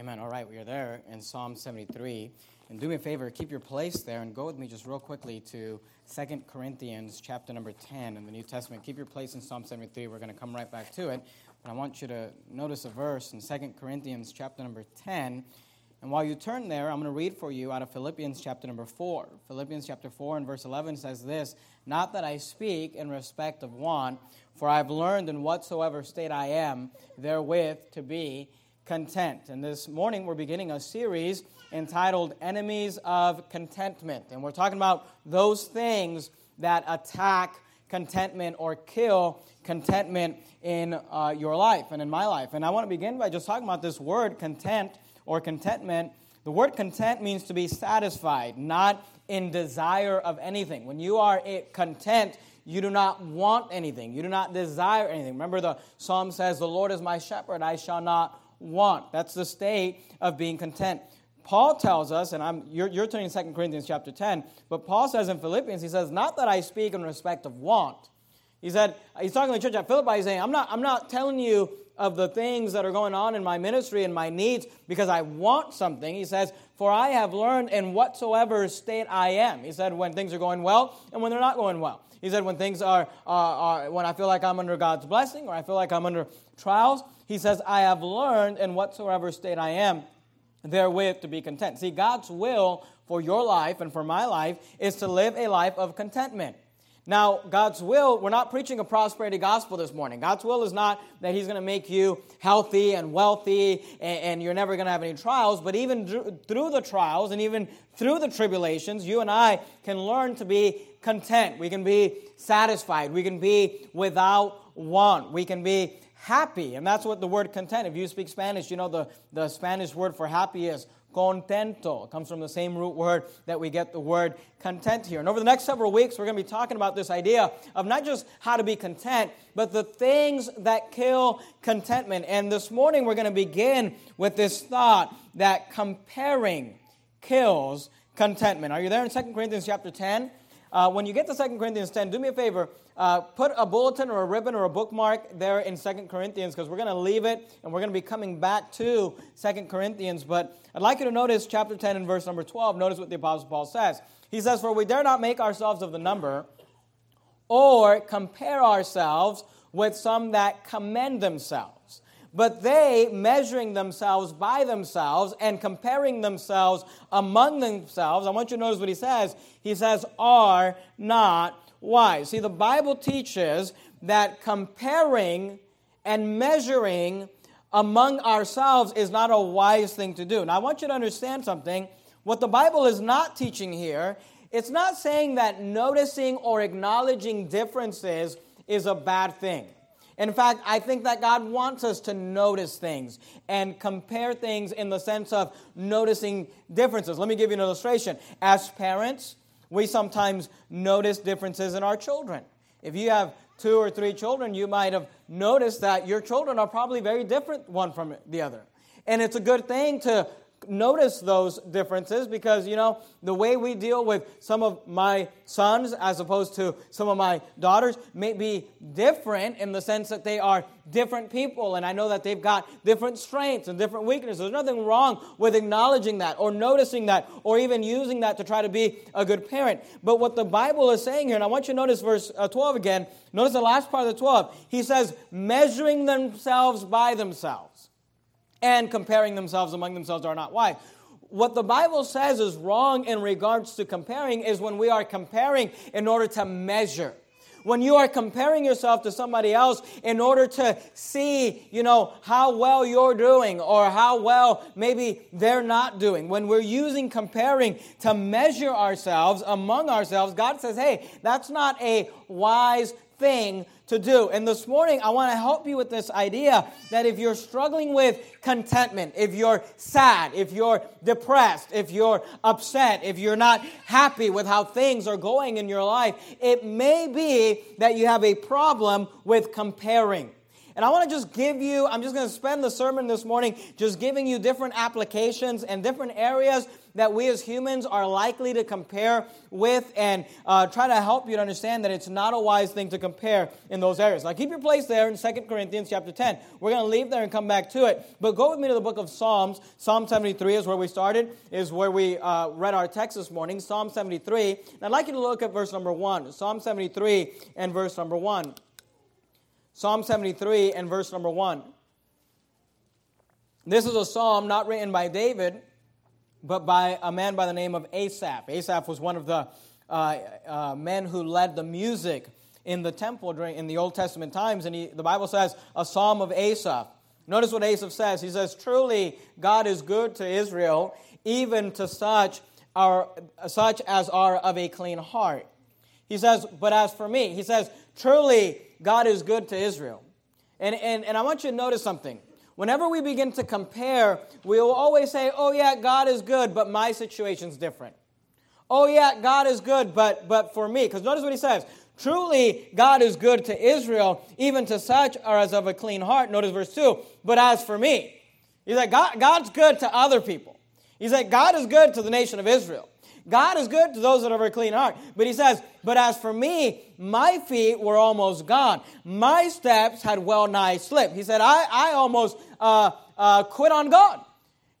Amen. All right, we are there in Psalm 73. And do me a favor, keep your place there and go with me just real quickly to 2 Corinthians chapter number 10 in the New Testament. Keep your place in Psalm 73. We're going to come right back to it. But I want you to notice a verse in 2 Corinthians chapter number 10. And while you turn there, I'm going to read for you out of Philippians chapter number 4. Philippians chapter 4 and verse 11 says this Not that I speak in respect of want, for I've learned in whatsoever state I am, therewith to be content. And this morning we're beginning a series entitled Enemies of Contentment. And we're talking about those things that attack contentment or kill contentment in uh, your life and in my life. And I want to begin by just talking about this word content or contentment. The word content means to be satisfied, not in desire of anything. When you are content, you do not want anything. You do not desire anything. Remember, the psalm says, The Lord is my shepherd, I shall not want. That's the state of being content. Paul tells us, and I'm, you're, you're turning 2 Corinthians chapter 10, but Paul says in Philippians, he says, Not that I speak in respect of want. He said, he's talking to the church at Philippi, he's saying, I'm not, I'm not telling you of the things that are going on in my ministry and my needs because I want something. He says, For I have learned in whatsoever state I am. He said, When things are going well and when they're not going well. He said, When things are, are, are when I feel like I'm under God's blessing or I feel like I'm under trials, he says, I have learned in whatsoever state I am therewith to be content. See, God's will for your life and for my life is to live a life of contentment. Now, God's will, we're not preaching a prosperity gospel this morning. God's will is not that He's going to make you healthy and wealthy and, and you're never going to have any trials, but even through the trials and even through the tribulations, you and I can learn to be content. We can be satisfied. We can be without want. We can be happy. And that's what the word content, if you speak Spanish, you know the, the Spanish word for happy is contento. It comes from the same root word that we get the word content here. And over the next several weeks, we're going to be talking about this idea of not just how to be content, but the things that kill contentment. And this morning, we're going to begin with this thought that comparing kills contentment. Are you there in 2 Corinthians chapter 10? Uh, when you get to 2 Corinthians 10, do me a favor. Uh, put a bulletin or a ribbon or a bookmark there in 2 Corinthians because we're going to leave it and we're going to be coming back to 2 Corinthians. But I'd like you to notice chapter 10 and verse number 12. Notice what the Apostle Paul says. He says, For we dare not make ourselves of the number or compare ourselves with some that commend themselves. But they, measuring themselves by themselves and comparing themselves among themselves, I want you to notice what he says. He says, are not wise. See, the Bible teaches that comparing and measuring among ourselves is not a wise thing to do. Now, I want you to understand something. What the Bible is not teaching here, it's not saying that noticing or acknowledging differences is a bad thing. In fact, I think that God wants us to notice things and compare things in the sense of noticing differences. Let me give you an illustration. As parents, we sometimes notice differences in our children. If you have two or three children, you might have noticed that your children are probably very different one from the other. And it's a good thing to notice those differences because, you know, the way we deal with some of my sons as opposed to some of my daughters may be different in the sense that they are different people. And I know that they've got different strengths and different weaknesses. There's nothing wrong with acknowledging that or noticing that or even using that to try to be a good parent. But what the Bible is saying here, and I want you to notice verse uh, 12 again, notice the last part of the 12. He says, measuring themselves by themselves and comparing themselves among themselves are not wise. What the Bible says is wrong in regards to comparing is when we are comparing in order to measure when you are comparing yourself to somebody else in order to see, you know, how well you're doing or how well maybe they're not doing. When we're using comparing to measure ourselves among ourselves, God says, hey, that's not a wise thing to do. And this morning, I want to help you with this idea that if you're struggling with contentment, if you're sad, if you're depressed, if you're upset, if you're not happy with how things are going in your life, it may be that you have a problem with comparing. And I want to just give you, I'm just going to spend the sermon this morning just giving you different applications and different areas that we as humans are likely to compare with and uh, try to help you to understand that it's not a wise thing to compare in those areas. Now, keep your place there in 2 Corinthians chapter 10. We're going to leave there and come back to it. But go with me to the book of Psalms. Psalm 73 is where we started, is where we uh, read our text this morning. Psalm 73. And I'd like you to look at verse number 1. Psalm 73 and verse number 1. Psalm 73 and verse number 1. This is a psalm not written by David, but by a man by the name of Asaph. Asaph was one of the uh, uh, men who led the music in the temple during in the Old Testament times, and he, the Bible says a psalm of Asaph. Notice what Asaph says. He says, "Truly, God is good to Israel, even to such are such as are of a clean heart." He says, "But as for me," he says, "Truly, God is good to Israel." And, and, and I want you to notice something. Whenever we begin to compare, we will always say, oh, yeah, God is good, but my situation's different. Oh, yeah, God is good, but, but for me. Because notice what he says. Truly, God is good to Israel, even to such as of a clean heart. Notice verse 2. But as for me, he's like, God, God's good to other people. He's like, God is good to the nation of Israel. God is good to those that have a clean heart. But he says, But as for me, my feet were almost gone. My steps had well nigh slipped. He said, I, I almost uh, uh, quit on God.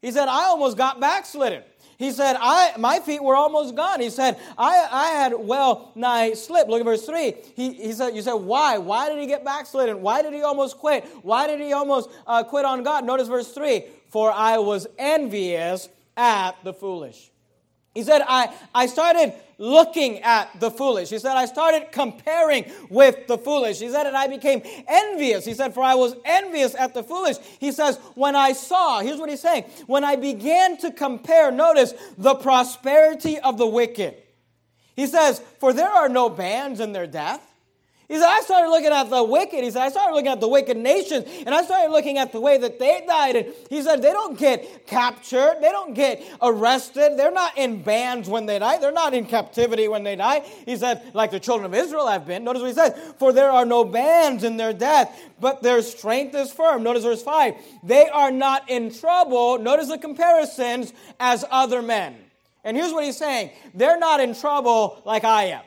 He said, I almost got backslidden. He said, I, my feet were almost gone. He said, I, I had well nigh slipped. Look at verse 3. He, he said, You said, why? Why did he get backslidden? Why did he almost quit? Why did he almost uh, quit on God? Notice verse 3 For I was envious at the foolish. He said, I, I started looking at the foolish. He said, I started comparing with the foolish. He said, and I became envious. He said, for I was envious at the foolish. He says, when I saw, here's what he's saying, when I began to compare, notice, the prosperity of the wicked. He says, for there are no bands in their death. He said, I started looking at the wicked. He said, I started looking at the wicked nations, and I started looking at the way that they died. And he said, they don't get captured, they don't get arrested, they're not in bands when they die, they're not in captivity when they die. He said, like the children of Israel have been. Notice what he says, for there are no bands in their death, but their strength is firm. Notice verse 5. They are not in trouble, notice the comparisons, as other men. And here's what he's saying they're not in trouble like I am.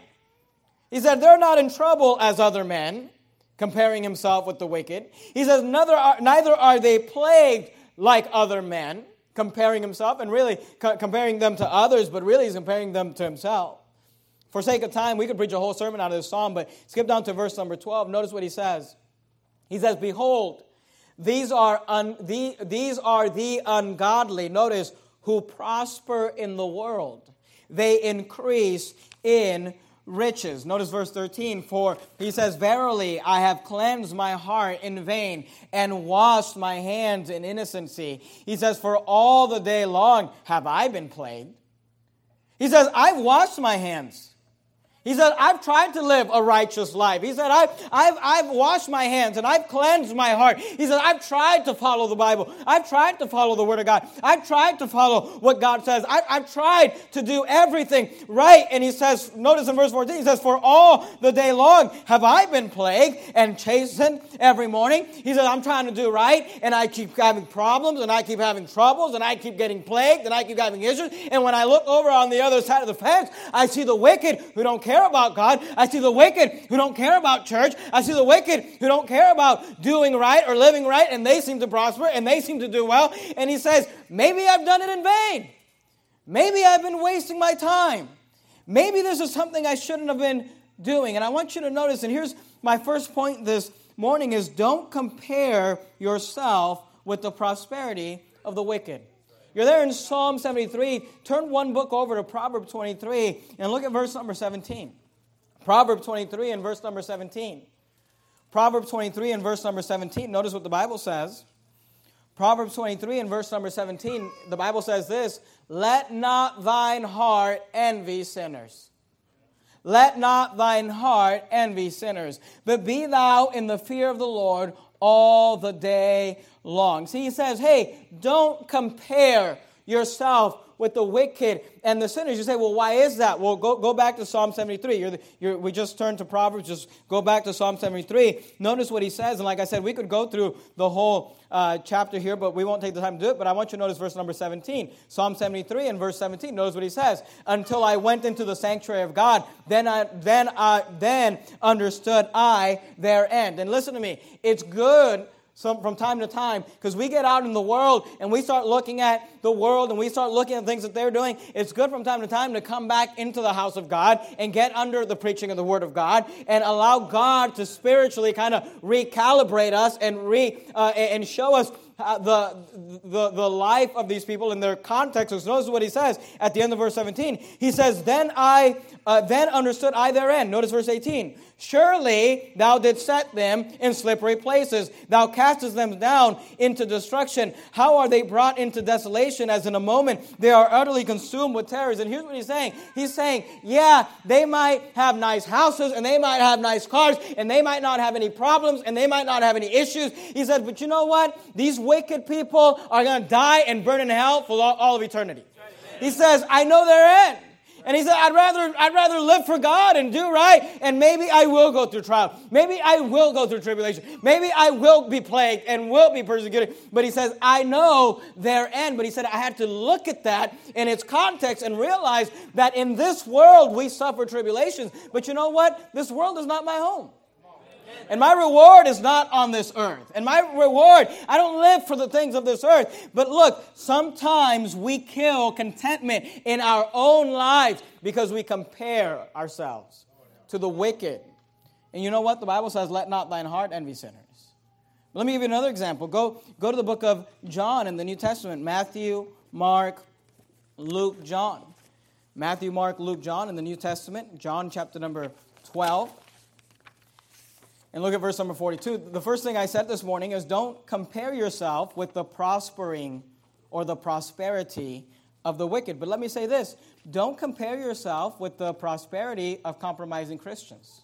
He said, They're not in trouble as other men, comparing himself with the wicked. He says, Neither are, neither are they plagued like other men, comparing himself and really co- comparing them to others, but really he's comparing them to himself. For sake of time, we could preach a whole sermon out of this psalm, but skip down to verse number 12. Notice what he says. He says, Behold, these are, un, the, these are the ungodly, notice, who prosper in the world. They increase in riches. Notice verse 13, for he says, Verily, I have cleansed my heart in vain and washed my hands in innocency. He says, For all the day long have I been plagued. He says, I've washed my hands. He said, I've tried to live a righteous life. He said, I've, I've, I've washed my hands and I've cleansed my heart. He said, I've tried to follow the Bible. I've tried to follow the Word of God. I've tried to follow what God says. I, I've tried to do everything right. And he says, notice in verse 14, he says, For all the day long have I been plagued and chastened every morning. He said, I'm trying to do right and I keep having problems and I keep having troubles and I keep getting plagued and I keep having issues. And when I look over on the other side of the fence, I see the wicked who don't care care about God. I see the wicked who don't care about church. I see the wicked who don't care about doing right or living right, and they seem to prosper and they seem to do well. And he says, Maybe I've done it in vain. Maybe I've been wasting my time. Maybe this is something I shouldn't have been doing. And I want you to notice, and here's my first point this morning is don't compare yourself with the prosperity of the wicked. You're there in Psalm 73. Turn one book over to Proverbs 23 and look at verse number 17. Proverbs 23 and verse number 17. Proverbs 23 and verse number 17. Notice what the Bible says. Proverbs 23 and verse number 17, the Bible says this Let not thine heart envy sinners. Let not thine heart envy sinners, but be thou in the fear of the Lord all the day long. See, he says, hey, don't compare yourself with the wicked and the sinners. You say, well, why is that? Well, go, go back to Psalm 73. You're you're, we just turned to Proverbs. Just go back to Psalm 73. Notice what he says. And like I said, we could go through the whole uh, chapter here, but we won't take the time to do it. But I want you to notice verse number 17. Psalm 73 and verse 17. Notice what he says. Until I went into the sanctuary of God, then I, then I, then understood I their end. And listen to me. It's good some, from time to time because we get out in the world and we start looking at the world and we start looking at things that they're doing. It's good from time to time to come back into the house of God and get under the preaching of the Word of God and allow God to spiritually kind of recalibrate us and re uh, and show us the, the, the life of these people in their context. Notice what he says at the end of verse 17. He says, Then I uh, then understood I their end. Notice verse 18. Surely thou didst set them in slippery places. Thou castest them down into destruction. How are they brought into desolation as in a moment they are utterly consumed with terrors? And here's what he's saying. He's saying, yeah, they might have nice houses and they might have nice cars and they might not have any problems and they might not have any issues. He says, but you know what? These wicked people are going to die and burn in hell for all, all of eternity. He says, I know their end. And he said, I'd rather, I'd rather live for God and do right. And maybe I will go through trial. Maybe I will go through tribulation. Maybe I will be plagued and will be persecuted. But he says, I know their end. But he said, I had to look at that in its context and realize that in this world we suffer tribulations. But you know what? This world is not my home. And my reward is not on this earth. And my reward, I don't live for the things of this earth. But look, sometimes we kill contentment in our own lives because we compare ourselves to the wicked. And you know what? The Bible says, let not thine heart envy sinners. Let me give you another example. Go, go to the book of John in the New Testament Matthew, Mark, Luke, John. Matthew, Mark, Luke, John in the New Testament. John chapter number 12. And look at verse number 42. The first thing I said this morning is don't compare yourself with the prospering or the prosperity of the wicked. But let me say this don't compare yourself with the prosperity of compromising Christians.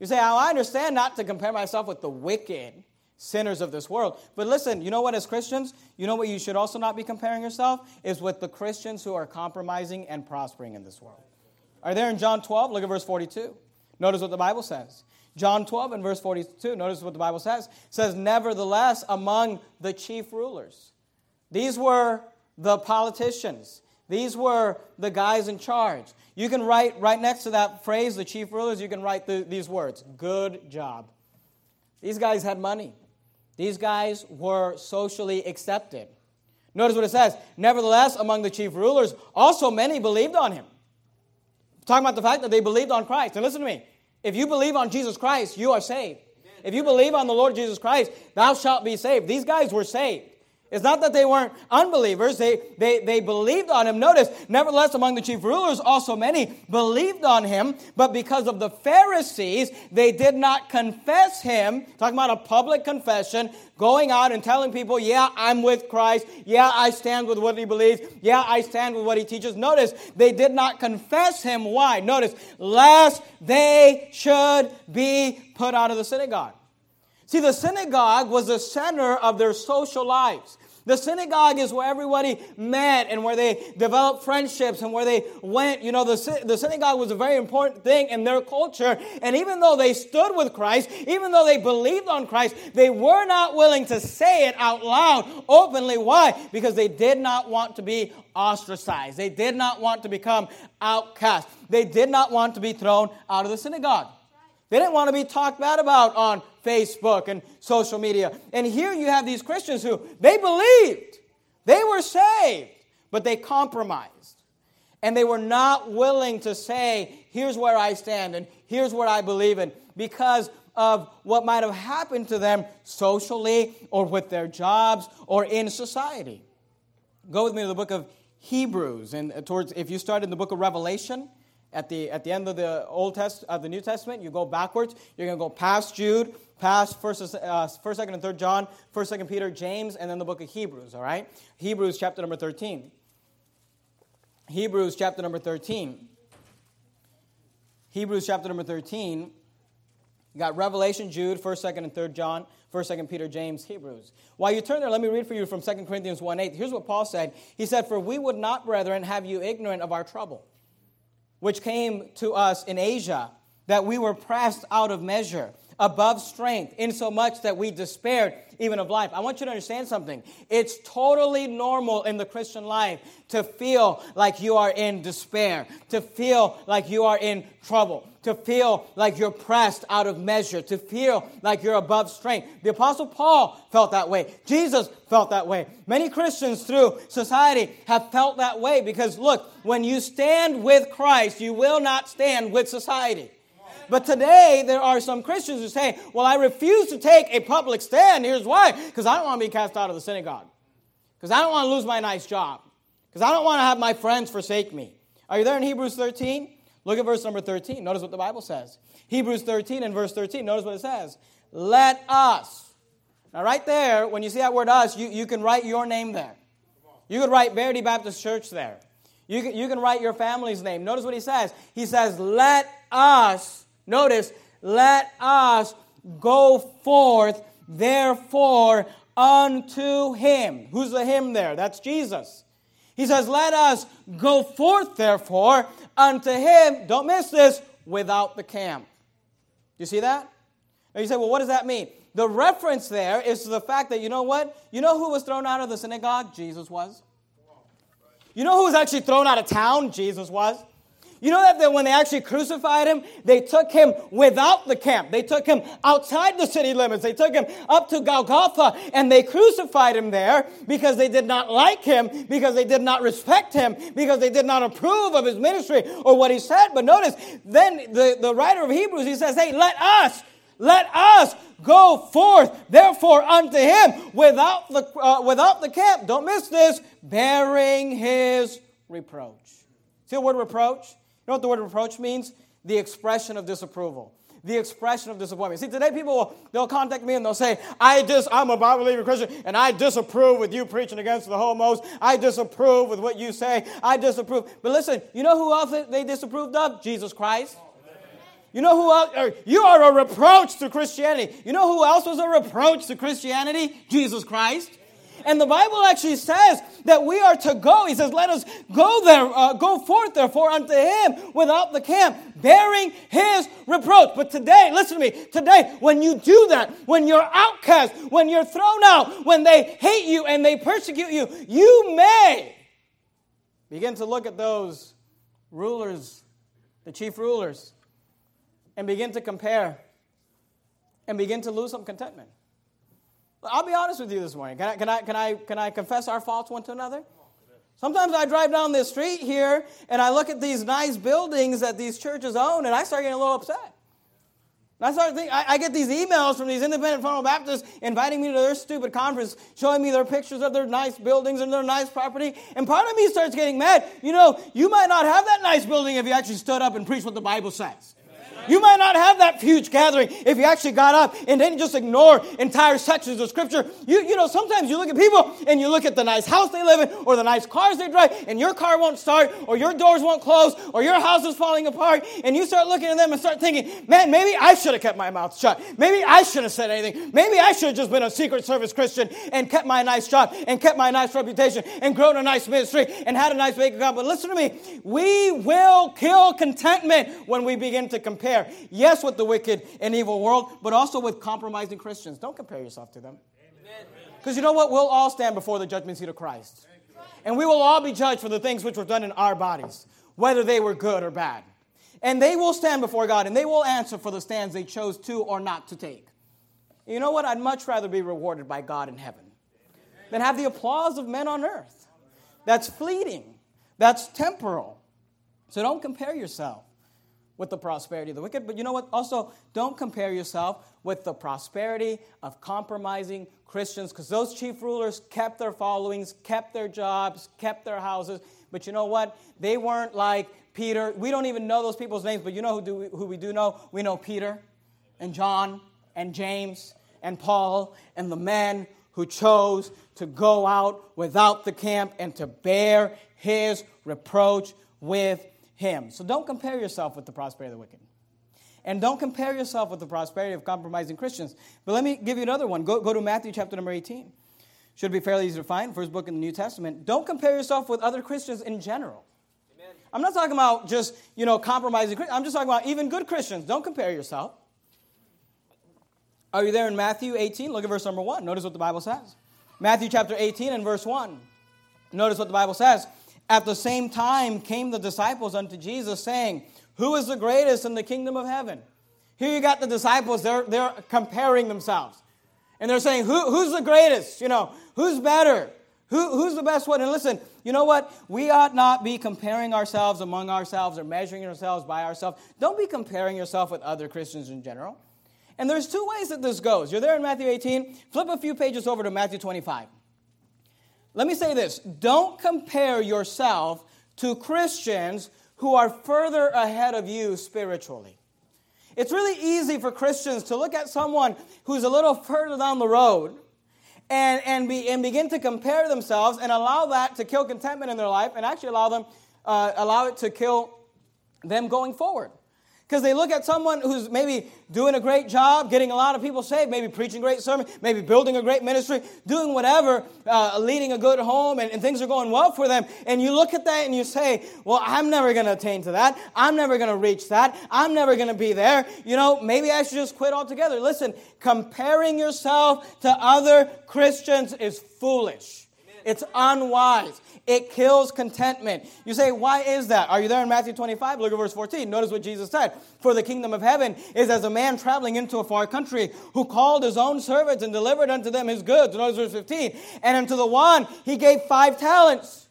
You say, oh, I understand not to compare myself with the wicked sinners of this world. But listen, you know what, as Christians, you know what you should also not be comparing yourself? Is with the Christians who are compromising and prospering in this world. Are there in John 12? Look at verse 42. Notice what the Bible says. John 12 and verse 42, notice what the Bible says. It says, Nevertheless, among the chief rulers. These were the politicians. These were the guys in charge. You can write right next to that phrase, the chief rulers, you can write the, these words Good job. These guys had money. These guys were socially accepted. Notice what it says. Nevertheless, among the chief rulers, also many believed on him. Talking about the fact that they believed on Christ. And listen to me. If you believe on Jesus Christ, you are saved. If you believe on the Lord Jesus Christ, thou shalt be saved. These guys were saved. It's not that they weren't unbelievers, they, they, they believed on him. Notice, nevertheless, among the chief rulers, also many believed on him, but because of the Pharisees, they did not confess him. Talking about a public confession, going out and telling people, yeah, I'm with Christ. Yeah, I stand with what he believes. Yeah, I stand with what he teaches. Notice, they did not confess him. Why? Notice, lest they should be put out of the synagogue. See, the synagogue was the center of their social lives. The synagogue is where everybody met and where they developed friendships and where they went. You know, the, the synagogue was a very important thing in their culture. And even though they stood with Christ, even though they believed on Christ, they were not willing to say it out loud openly. Why? Because they did not want to be ostracized. They did not want to become outcast. They did not want to be thrown out of the synagogue. They didn't want to be talked bad about on Facebook and social media. And here you have these Christians who they believed, they were saved, but they compromised. And they were not willing to say, here's where I stand and here's what I believe in because of what might have happened to them socially or with their jobs or in society. Go with me to the book of Hebrews and uh, towards if you start in the book of Revelation, at the, at the end of the Old Test of the New Testament, you go backwards. You're going to go past Jude, past First, uh, First, Second, and Third John, First, Second Peter, James, and then the book of Hebrews. All right, Hebrews chapter number thirteen. Hebrews chapter number thirteen. Hebrews chapter number thirteen. You got Revelation, Jude, First, Second, and Third John, First, Second Peter, James, Hebrews. While you turn there, let me read for you from 2 Corinthians 1 8. Here's what Paul said. He said, For we would not, brethren, have you ignorant of our trouble, which came to us in Asia, that we were pressed out of measure above strength, insomuch that we despaired even of life. I want you to understand something. It's totally normal in the Christian life to feel like you are in despair, to feel like you are in trouble, to feel like you're pressed out of measure, to feel like you're above strength. The Apostle Paul felt that way. Jesus felt that way. Many Christians through society have felt that way because, look, when you stand with Christ, you will not stand with society. But today, there are some Christians who say, Well, I refuse to take a public stand. Here's why because I don't want to be cast out of the synagogue, because I don't want to lose my nice job, because I don't want to have my friends forsake me. Are you there in Hebrews 13? Look at verse number 13. Notice what the Bible says. Hebrews 13 and verse 13. Notice what it says. Let us. Now, right there, when you see that word us, you, you can write your name there. You could write Verity Baptist Church there. You can, you can write your family's name. Notice what he says. He says, Let us Notice, let us go forth, therefore, unto him. Who's the him there? That's Jesus. He says, Let us go forth, therefore, unto him. Don't miss this, without the camp. You see that? Now you say, Well, what does that mean? The reference there is to the fact that, you know what? You know who was thrown out of the synagogue? Jesus was. You know who was actually thrown out of town? Jesus was. You know that when they actually crucified him, they took him without the camp. They took him outside the city limits. They took him up to Golgotha and they crucified him there because they did not like him, because they did not respect him, because they did not approve of his ministry or what he said. But notice, then the, the writer of Hebrews, he says, Hey, let us, let us go forth, therefore, unto him without the, uh, without the camp. Don't miss this, bearing his reproach. See the word reproach? Know what the word reproach means? The expression of disapproval. The expression of disappointment. See, today people will they'll contact me and they'll say, I dis I'm a Bible believing Christian and I disapprove with you preaching against the homos. I disapprove with what you say. I disapprove. But listen, you know who else they disapproved of? Jesus Christ. You know who else? Er, you are a reproach to Christianity. You know who else was a reproach to Christianity? Jesus Christ. And the Bible actually says that we are to go. He says, Let us go there, uh, go forth therefore unto him without the camp, bearing his reproach. But today, listen to me, today, when you do that, when you're outcast, when you're thrown out, when they hate you and they persecute you, you may begin to look at those rulers, the chief rulers, and begin to compare and begin to lose some contentment. I'll be honest with you this morning. Can I, can I, can I, can I confess our faults one to another? Sometimes I drive down this street here and I look at these nice buildings that these churches own and I start getting a little upset. And I start thinking, I, I get these emails from these independent fundamental Baptists inviting me to their stupid conference, showing me their pictures of their nice buildings and their nice property. And part of me starts getting mad. You know, you might not have that nice building if you actually stood up and preached what the Bible says. You might not have that huge gathering if you actually got up and didn't just ignore entire sections of scripture. You, you know, sometimes you look at people and you look at the nice house they live in or the nice cars they drive, and your car won't start, or your doors won't close, or your house is falling apart, and you start looking at them and start thinking, man, maybe I should have kept my mouth shut. Maybe I should have said anything. Maybe I should have just been a Secret Service Christian and kept my nice job and kept my nice reputation and grown a nice ministry and had a nice bank account. But listen to me, we will kill contentment when we begin to compare Yes, with the wicked and evil world, but also with compromising Christians. Don't compare yourself to them. Because you know what? We'll all stand before the judgment seat of Christ. And we will all be judged for the things which were done in our bodies, whether they were good or bad. And they will stand before God and they will answer for the stands they chose to or not to take. You know what? I'd much rather be rewarded by God in heaven than have the applause of men on earth. That's fleeting, that's temporal. So don't compare yourself with the prosperity of the wicked. But you know what? Also, don't compare yourself with the prosperity of compromising Christians because those chief rulers kept their followings, kept their jobs, kept their houses. But you know what? They weren't like Peter. We don't even know those people's names, but you know who, do we, who we do know? We know Peter and John and James and Paul and the men who chose to go out without the camp and to bear his reproach with him. So don't compare yourself with the prosperity of the wicked. And don't compare yourself with the prosperity of compromising Christians. But let me give you another one. Go, go to Matthew chapter number 18. Should be fairly easy to find, first book in the New Testament. Don't compare yourself with other Christians in general. Amen. I'm not talking about just, you know, compromising. Christians. I'm just talking about even good Christians. Don't compare yourself. Are you there in Matthew 18? Look at verse number 1. Notice what the Bible says. Matthew chapter 18 and verse 1. Notice what the Bible says. At the same time came the disciples unto Jesus, saying, Who is the greatest in the kingdom of heaven? Here you got the disciples, they're, they're comparing themselves. And they're saying, Who, Who's the greatest? You know, who's better? Who, who's the best one? And listen, you know what? We ought not be comparing ourselves among ourselves or measuring ourselves by ourselves. Don't be comparing yourself with other Christians in general. And there's two ways that this goes. You're there in Matthew 18. Flip a few pages over to Matthew 25. Let me say this don't compare yourself to Christians who are further ahead of you spiritually. It's really easy for Christians to look at someone who's a little further down the road and, and, be, and begin to compare themselves and allow that to kill contentment in their life and actually allow them uh, allow it to kill them going forward. Because they look at someone who's maybe doing a great job, getting a lot of people saved, maybe preaching great sermon, maybe building a great ministry, doing whatever, uh, leading a good home, and, and things are going well for them. And you look at that and you say, Well, I'm never going to attain to that. I'm never going to reach that. I'm never going to be there. You know, maybe I should just quit altogether. Listen, comparing yourself to other Christians is foolish. It's unwise. It kills contentment. You say, why is that? Are you there in Matthew 25? Look at verse 14. Notice what Jesus said. For the kingdom of heaven is as a man traveling into a far country who called his own servants and delivered unto them his goods. Notice verse 15. And unto the one he gave five talents,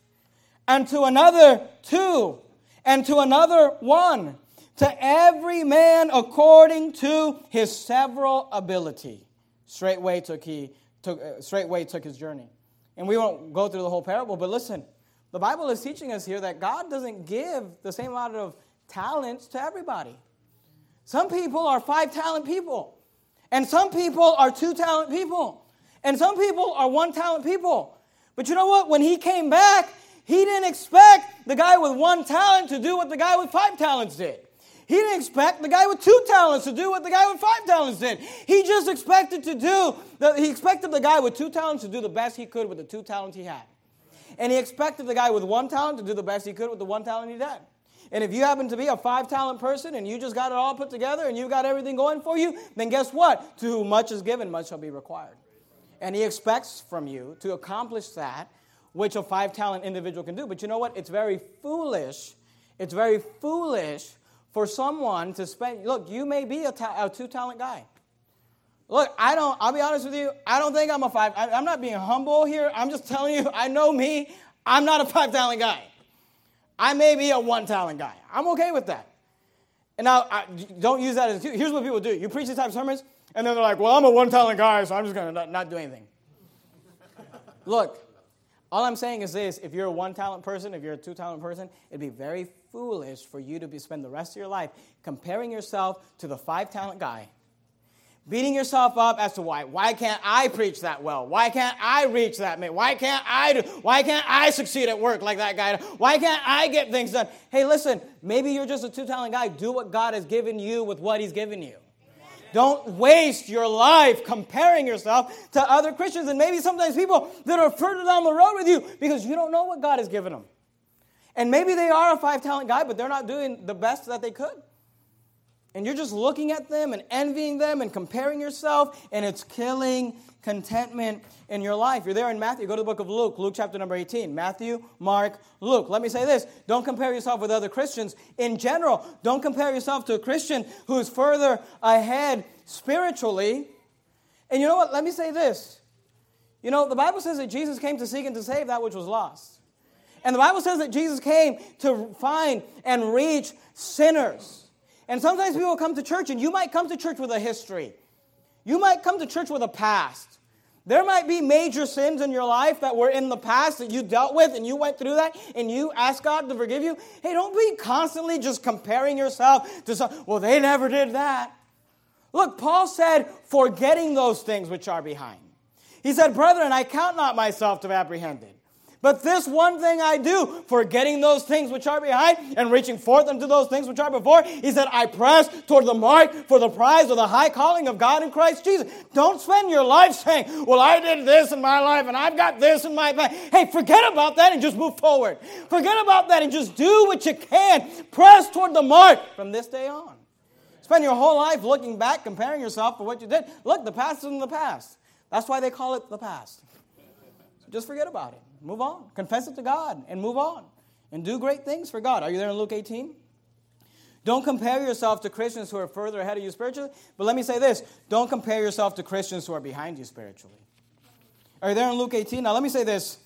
and to another two, and to another one. To every man according to his several ability. Straightway took he took uh, straightway took his journey. And we won't go through the whole parable, but listen, the Bible is teaching us here that God doesn't give the same amount of talents to everybody. Some people are five talent people, and some people are two talent people, and some people are one talent people. But you know what? When he came back, he didn't expect the guy with one talent to do what the guy with five talents did. He didn't expect the guy with two talents to do what the guy with five talents did. He just expected to do, the, he expected the guy with two talents to do the best he could with the two talents he had. And he expected the guy with one talent to do the best he could with the one talent he had. And if you happen to be a five talent person and you just got it all put together and you got everything going for you, then guess what? To whom much is given, much shall be required. And he expects from you to accomplish that which a five talent individual can do. But you know what? It's very foolish. It's very foolish for someone to spend. Look, you may be a, ta- a two talent guy. Look, I don't, I'll be honest with you, I don't think I'm a five. I, I'm not being humble here. I'm just telling you, I know me. I'm not a five talent guy. I may be a one talent guy. I'm okay with that. And now, I, don't use that as, here's what people do. You preach these type of sermons, and then they're like, well, I'm a one talent guy, so I'm just going to not, not do anything. Look, all I'm saying is this if you're a one talent person, if you're a two talent person, it'd be very foolish for you to be, spend the rest of your life comparing yourself to the five talent guy, beating yourself up as to why. Why can't I preach that well? Why can't I reach that man? Why can't I do? Why can't I succeed at work like that guy? Why can't I get things done? Hey, listen, maybe you're just a two talent guy. Do what God has given you with what He's given you. Don't waste your life comparing yourself to other Christians and maybe sometimes people that are further down the road with you because you don't know what God has given them. And maybe they are a five talent guy, but they're not doing the best that they could. And you're just looking at them and envying them and comparing yourself, and it's killing contentment in your life. You're there in Matthew. Go to the book of Luke, Luke chapter number 18. Matthew, Mark, Luke. Let me say this don't compare yourself with other Christians in general. Don't compare yourself to a Christian who's further ahead spiritually. And you know what? Let me say this. You know, the Bible says that Jesus came to seek and to save that which was lost. And the Bible says that Jesus came to find and reach sinners. And sometimes people come to church, and you might come to church with a history. You might come to church with a past. There might be major sins in your life that were in the past that you dealt with and you went through that and you ask God to forgive you. Hey, don't be constantly just comparing yourself to some, well, they never did that. Look, Paul said, forgetting those things which are behind. He said, Brethren, I count not myself to have apprehended. But this one thing I do, forgetting those things which are behind and reaching forth unto those things which are before, he said, I press toward the mark for the prize of the high calling of God in Christ Jesus. Don't spend your life saying, Well, I did this in my life and I've got this in my life. Hey, forget about that and just move forward. Forget about that and just do what you can. Press toward the mark from this day on. Spend your whole life looking back, comparing yourself for what you did. Look, the past is in the past. That's why they call it the past. Just forget about it. Move on. Confess it to God and move on. And do great things for God. Are you there in Luke 18? Don't compare yourself to Christians who are further ahead of you spiritually. But let me say this don't compare yourself to Christians who are behind you spiritually. Are you there in Luke 18? Now, let me say this.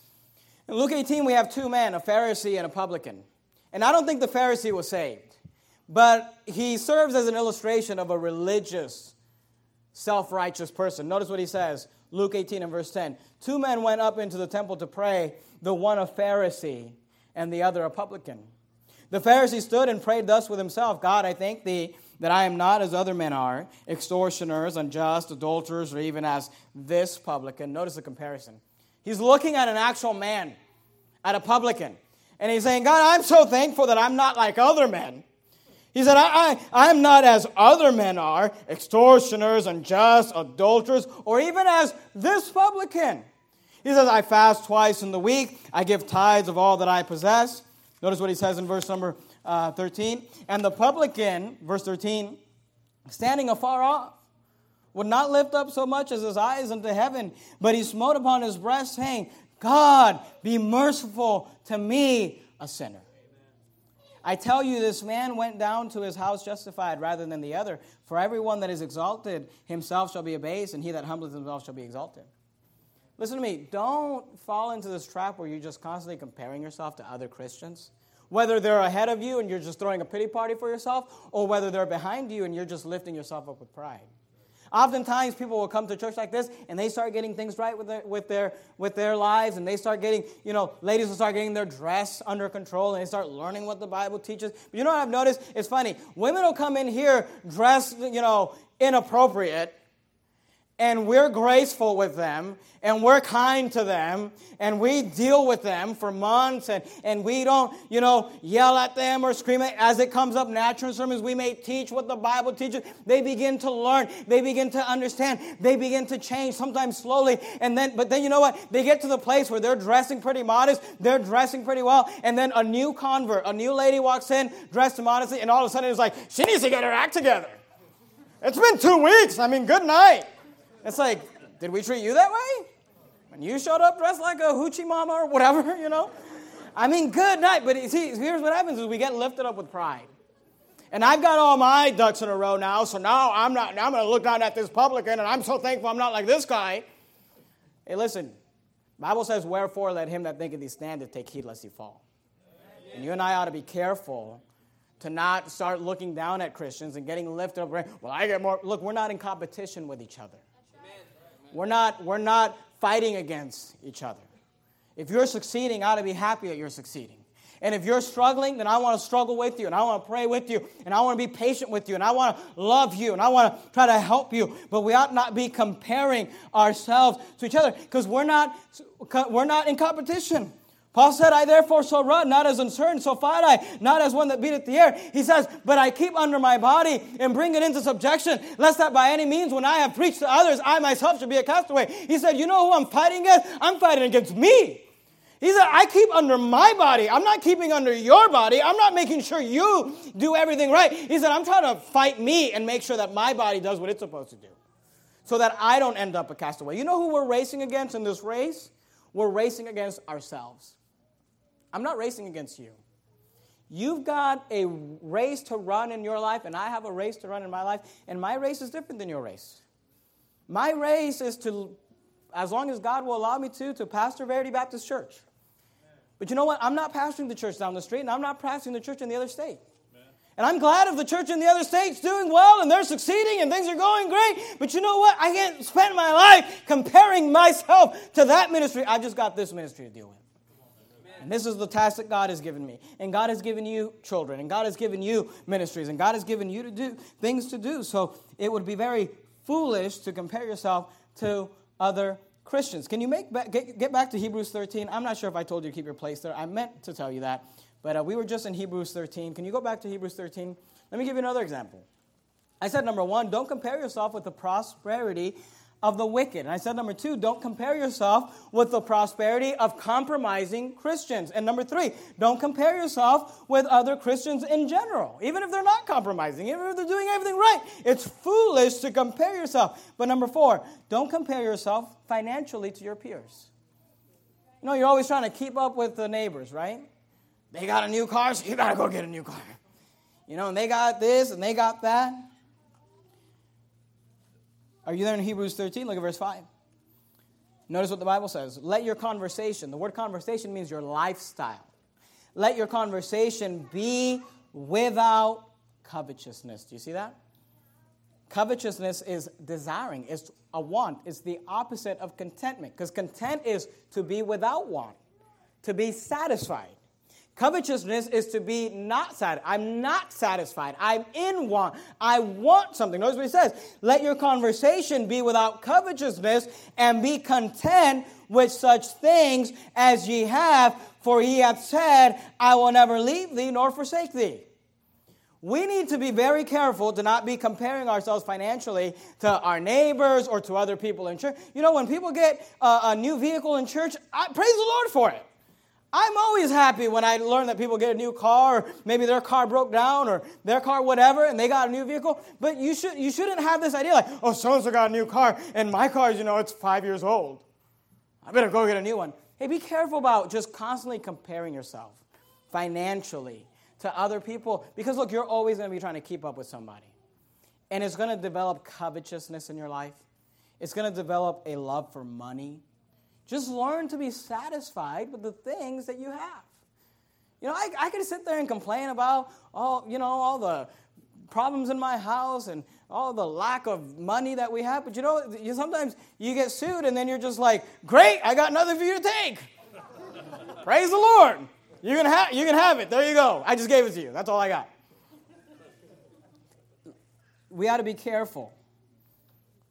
In Luke 18, we have two men, a Pharisee and a publican. And I don't think the Pharisee was saved, but he serves as an illustration of a religious, self righteous person. Notice what he says Luke 18 and verse 10. Two men went up into the temple to pray, the one a Pharisee and the other a publican. The Pharisee stood and prayed thus with himself God, I thank thee that I am not as other men are, extortioners, unjust, adulterers, or even as this publican. Notice the comparison. He's looking at an actual man, at a publican, and he's saying, God, I'm so thankful that I'm not like other men. He said, I, I, am not as other men are, extortioners, unjust, adulterers, or even as this publican. He says, I fast twice in the week. I give tithes of all that I possess. Notice what he says in verse number uh, 13. And the publican, verse 13, standing afar off, would not lift up so much as his eyes unto heaven, but he smote upon his breast, saying, God, be merciful to me, a sinner. I tell you, this man went down to his house justified rather than the other. For everyone that is exalted himself shall be abased, and he that humbleth himself shall be exalted. Listen to me. Don't fall into this trap where you're just constantly comparing yourself to other Christians. Whether they're ahead of you and you're just throwing a pity party for yourself, or whether they're behind you and you're just lifting yourself up with pride. Oftentimes, people will come to church like this and they start getting things right with their, with, their, with their lives, and they start getting, you know, ladies will start getting their dress under control and they start learning what the Bible teaches. But you know what I've noticed? It's funny. Women will come in here dressed, you know, inappropriate, and we're graceful with them and we're kind to them and we deal with them for months and, and we don't, you know, yell at them or scream at as it comes up natural sermons. We may teach what the Bible teaches. They begin to learn. They begin to understand. They begin to change, sometimes slowly. And then, but then you know what? They get to the place where they're dressing pretty modest. They're dressing pretty well. And then a new convert, a new lady walks in, dressed modestly, and all of a sudden it's like, she needs to get her act together. It's been two weeks. I mean, good night. It's like, did we treat you that way? When you showed up dressed like a hoochie mama or whatever, you know? I mean, good night. But see, here's what happens is we get lifted up with pride. And I've got all my ducks in a row now, so now I'm not now I'm gonna look down at this publican and I'm so thankful I'm not like this guy. Hey, listen, Bible says, Wherefore let him that thinketh he standeth take heed lest he fall. And you and I ought to be careful to not start looking down at Christians and getting lifted up. Well, I get more. Look, we're not in competition with each other. We're not, we're not fighting against each other. If you're succeeding, I ought to be happy that you're succeeding. And if you're struggling, then I want to struggle with you, and I want to pray with you, and I want to be patient with you, and I want to love you, and I want to try to help you. But we ought not be comparing ourselves to each other because we're not, we're not in competition. Paul said, I therefore shall run, not as uncertain, so fight I, not as one that beateth the air. He says, But I keep under my body and bring it into subjection, lest that by any means, when I have preached to others, I myself should be a castaway. He said, You know who I'm fighting against? I'm fighting against me. He said, I keep under my body. I'm not keeping under your body. I'm not making sure you do everything right. He said, I'm trying to fight me and make sure that my body does what it's supposed to do so that I don't end up a castaway. You know who we're racing against in this race? We're racing against ourselves. I'm not racing against you. You've got a race to run in your life, and I have a race to run in my life, and my race is different than your race. My race is to, as long as God will allow me to, to pastor Verity Baptist Church. But you know what? I'm not pastoring the church down the street, and I'm not pastoring the church in the other state. And I'm glad if the church in the other state's doing well and they're succeeding and things are going great. But you know what? I can't spend my life comparing myself to that ministry. I just got this ministry to deal with. And this is the task that God has given me. And God has given you children. And God has given you ministries. And God has given you to do things to do. So it would be very foolish to compare yourself to other Christians. Can you make get, get back to Hebrews 13? I'm not sure if I told you to keep your place there. I meant to tell you that, but uh, we were just in Hebrews 13. Can you go back to Hebrews 13? Let me give you another example. I said, number one, don't compare yourself with the prosperity of the wicked. And I said, number two, don't compare yourself with the prosperity of compromising Christians. And number three, don't compare yourself with other Christians in general, even if they're not compromising, even if they're doing everything right. It's foolish to compare yourself. But number four, don't compare yourself financially to your peers. You know, you're always trying to keep up with the neighbors, right? They got a new car, so you got to go get a new car. You know, and they got this and they got that. Are you there in Hebrews 13? Look at verse 5. Notice what the Bible says. Let your conversation, the word conversation means your lifestyle. Let your conversation be without covetousness. Do you see that? Covetousness is desiring, it's a want. It's the opposite of contentment because content is to be without want, to be satisfied. Covetousness is to be not satisfied. I'm not satisfied. I'm in want. I want something. Notice what he says. Let your conversation be without covetousness and be content with such things as ye have, for he hath said, I will never leave thee nor forsake thee. We need to be very careful to not be comparing ourselves financially to our neighbors or to other people in church. You know, when people get a, a new vehicle in church, I praise the Lord for it. I'm always happy when I learn that people get a new car, or maybe their car broke down, or their car, whatever, and they got a new vehicle. But you, should, you shouldn't have this idea like, oh, so and so got a new car, and my car, you know, it's five years old. I better go get a new one. Hey, be careful about just constantly comparing yourself financially to other people, because look, you're always going to be trying to keep up with somebody. And it's going to develop covetousness in your life, it's going to develop a love for money just learn to be satisfied with the things that you have. You know, I, I could sit there and complain about all, you know, all the problems in my house and all the lack of money that we have, but you know, you, sometimes you get sued and then you're just like, great, I got nothing for you to take. Praise the Lord. You can, ha- you can have it. There you go. I just gave it to you. That's all I got. We ought to be careful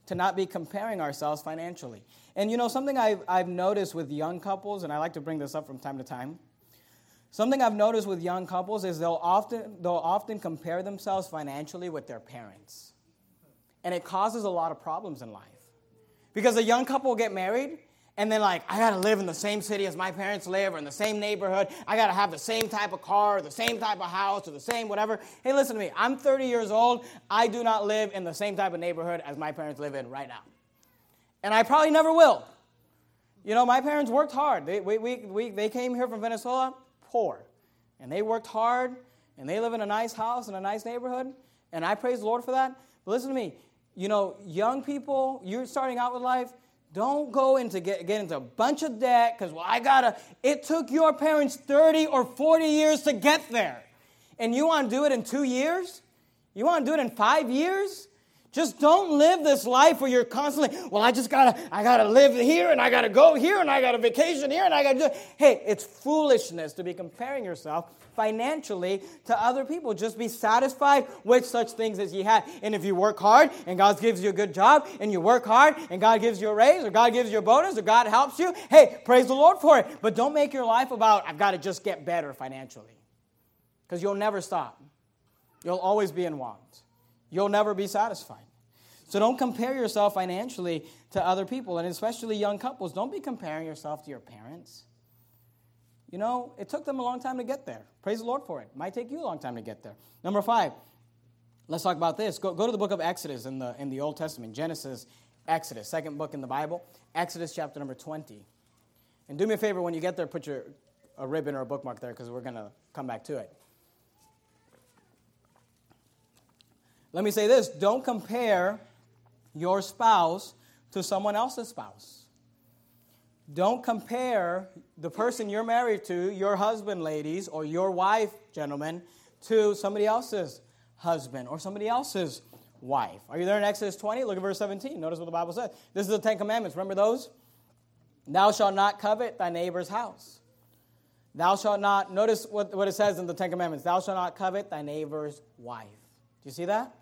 to not be comparing ourselves financially. And you know, something I've, I've noticed with young couples, and I like to bring this up from time to time, something I've noticed with young couples is they'll often, they'll often compare themselves financially with their parents. And it causes a lot of problems in life. Because a young couple will get married, and then like, I gotta live in the same city as my parents live, or in the same neighborhood. I gotta have the same type of car, or the same type of house, or the same whatever. Hey, listen to me. I'm 30 years old. I do not live in the same type of neighborhood as my parents live in right now and I probably never will. You know, my parents worked hard. They, we, we, we, they came here from Venezuela poor, and they worked hard, and they live in a nice house in a nice neighborhood, and I praise the Lord for that. But listen to me, you know, young people, you're starting out with life, don't go into get, get into a bunch of debt because well i gotta it took your parents 30 or 40 years to get there and you want to do it in two years you want to do it in five years just don't live this life where you're constantly, well, I just gotta, I gotta live here and I gotta go here and I gotta vacation here and I gotta do. Hey, it's foolishness to be comparing yourself financially to other people. Just be satisfied with such things as you have. And if you work hard and God gives you a good job and you work hard and God gives you a raise or God gives you a bonus or God helps you, hey, praise the Lord for it. But don't make your life about, I've got to just get better financially. Because you'll never stop. You'll always be in want you'll never be satisfied. So don't compare yourself financially to other people, and especially young couples. Don't be comparing yourself to your parents. You know, it took them a long time to get there. Praise the Lord for it. might take you a long time to get there. Number five, let's talk about this. Go, go to the book of Exodus in the, in the Old Testament Genesis, Exodus, second book in the Bible, Exodus chapter number 20. And do me a favor when you get there, put your a ribbon or a bookmark there because we're going to come back to it. Let me say this don't compare your spouse to someone else's spouse. Don't compare the person you're married to, your husband, ladies, or your wife, gentlemen, to somebody else's husband or somebody else's wife. Are you there in Exodus 20? Look at verse 17. Notice what the Bible says. This is the Ten Commandments. Remember those? Thou shalt not covet thy neighbor's house. Thou shalt not, notice what, what it says in the Ten Commandments. Thou shalt not covet thy neighbor's wife. Do you see that?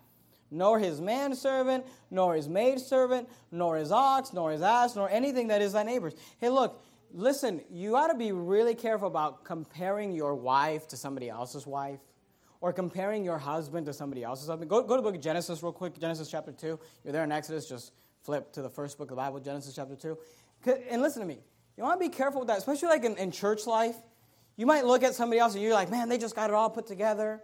Nor his manservant, nor his maidservant, nor his ox, nor his ass, nor anything that is thy neighbor's. Hey, look, listen, you ought to be really careful about comparing your wife to somebody else's wife or comparing your husband to somebody else's husband. Go, go to the book of Genesis real quick, Genesis chapter 2. You're there in Exodus, just flip to the first book of the Bible, Genesis chapter 2. And listen to me. You want to be careful with that, especially like in, in church life. You might look at somebody else and you're like, man, they just got it all put together.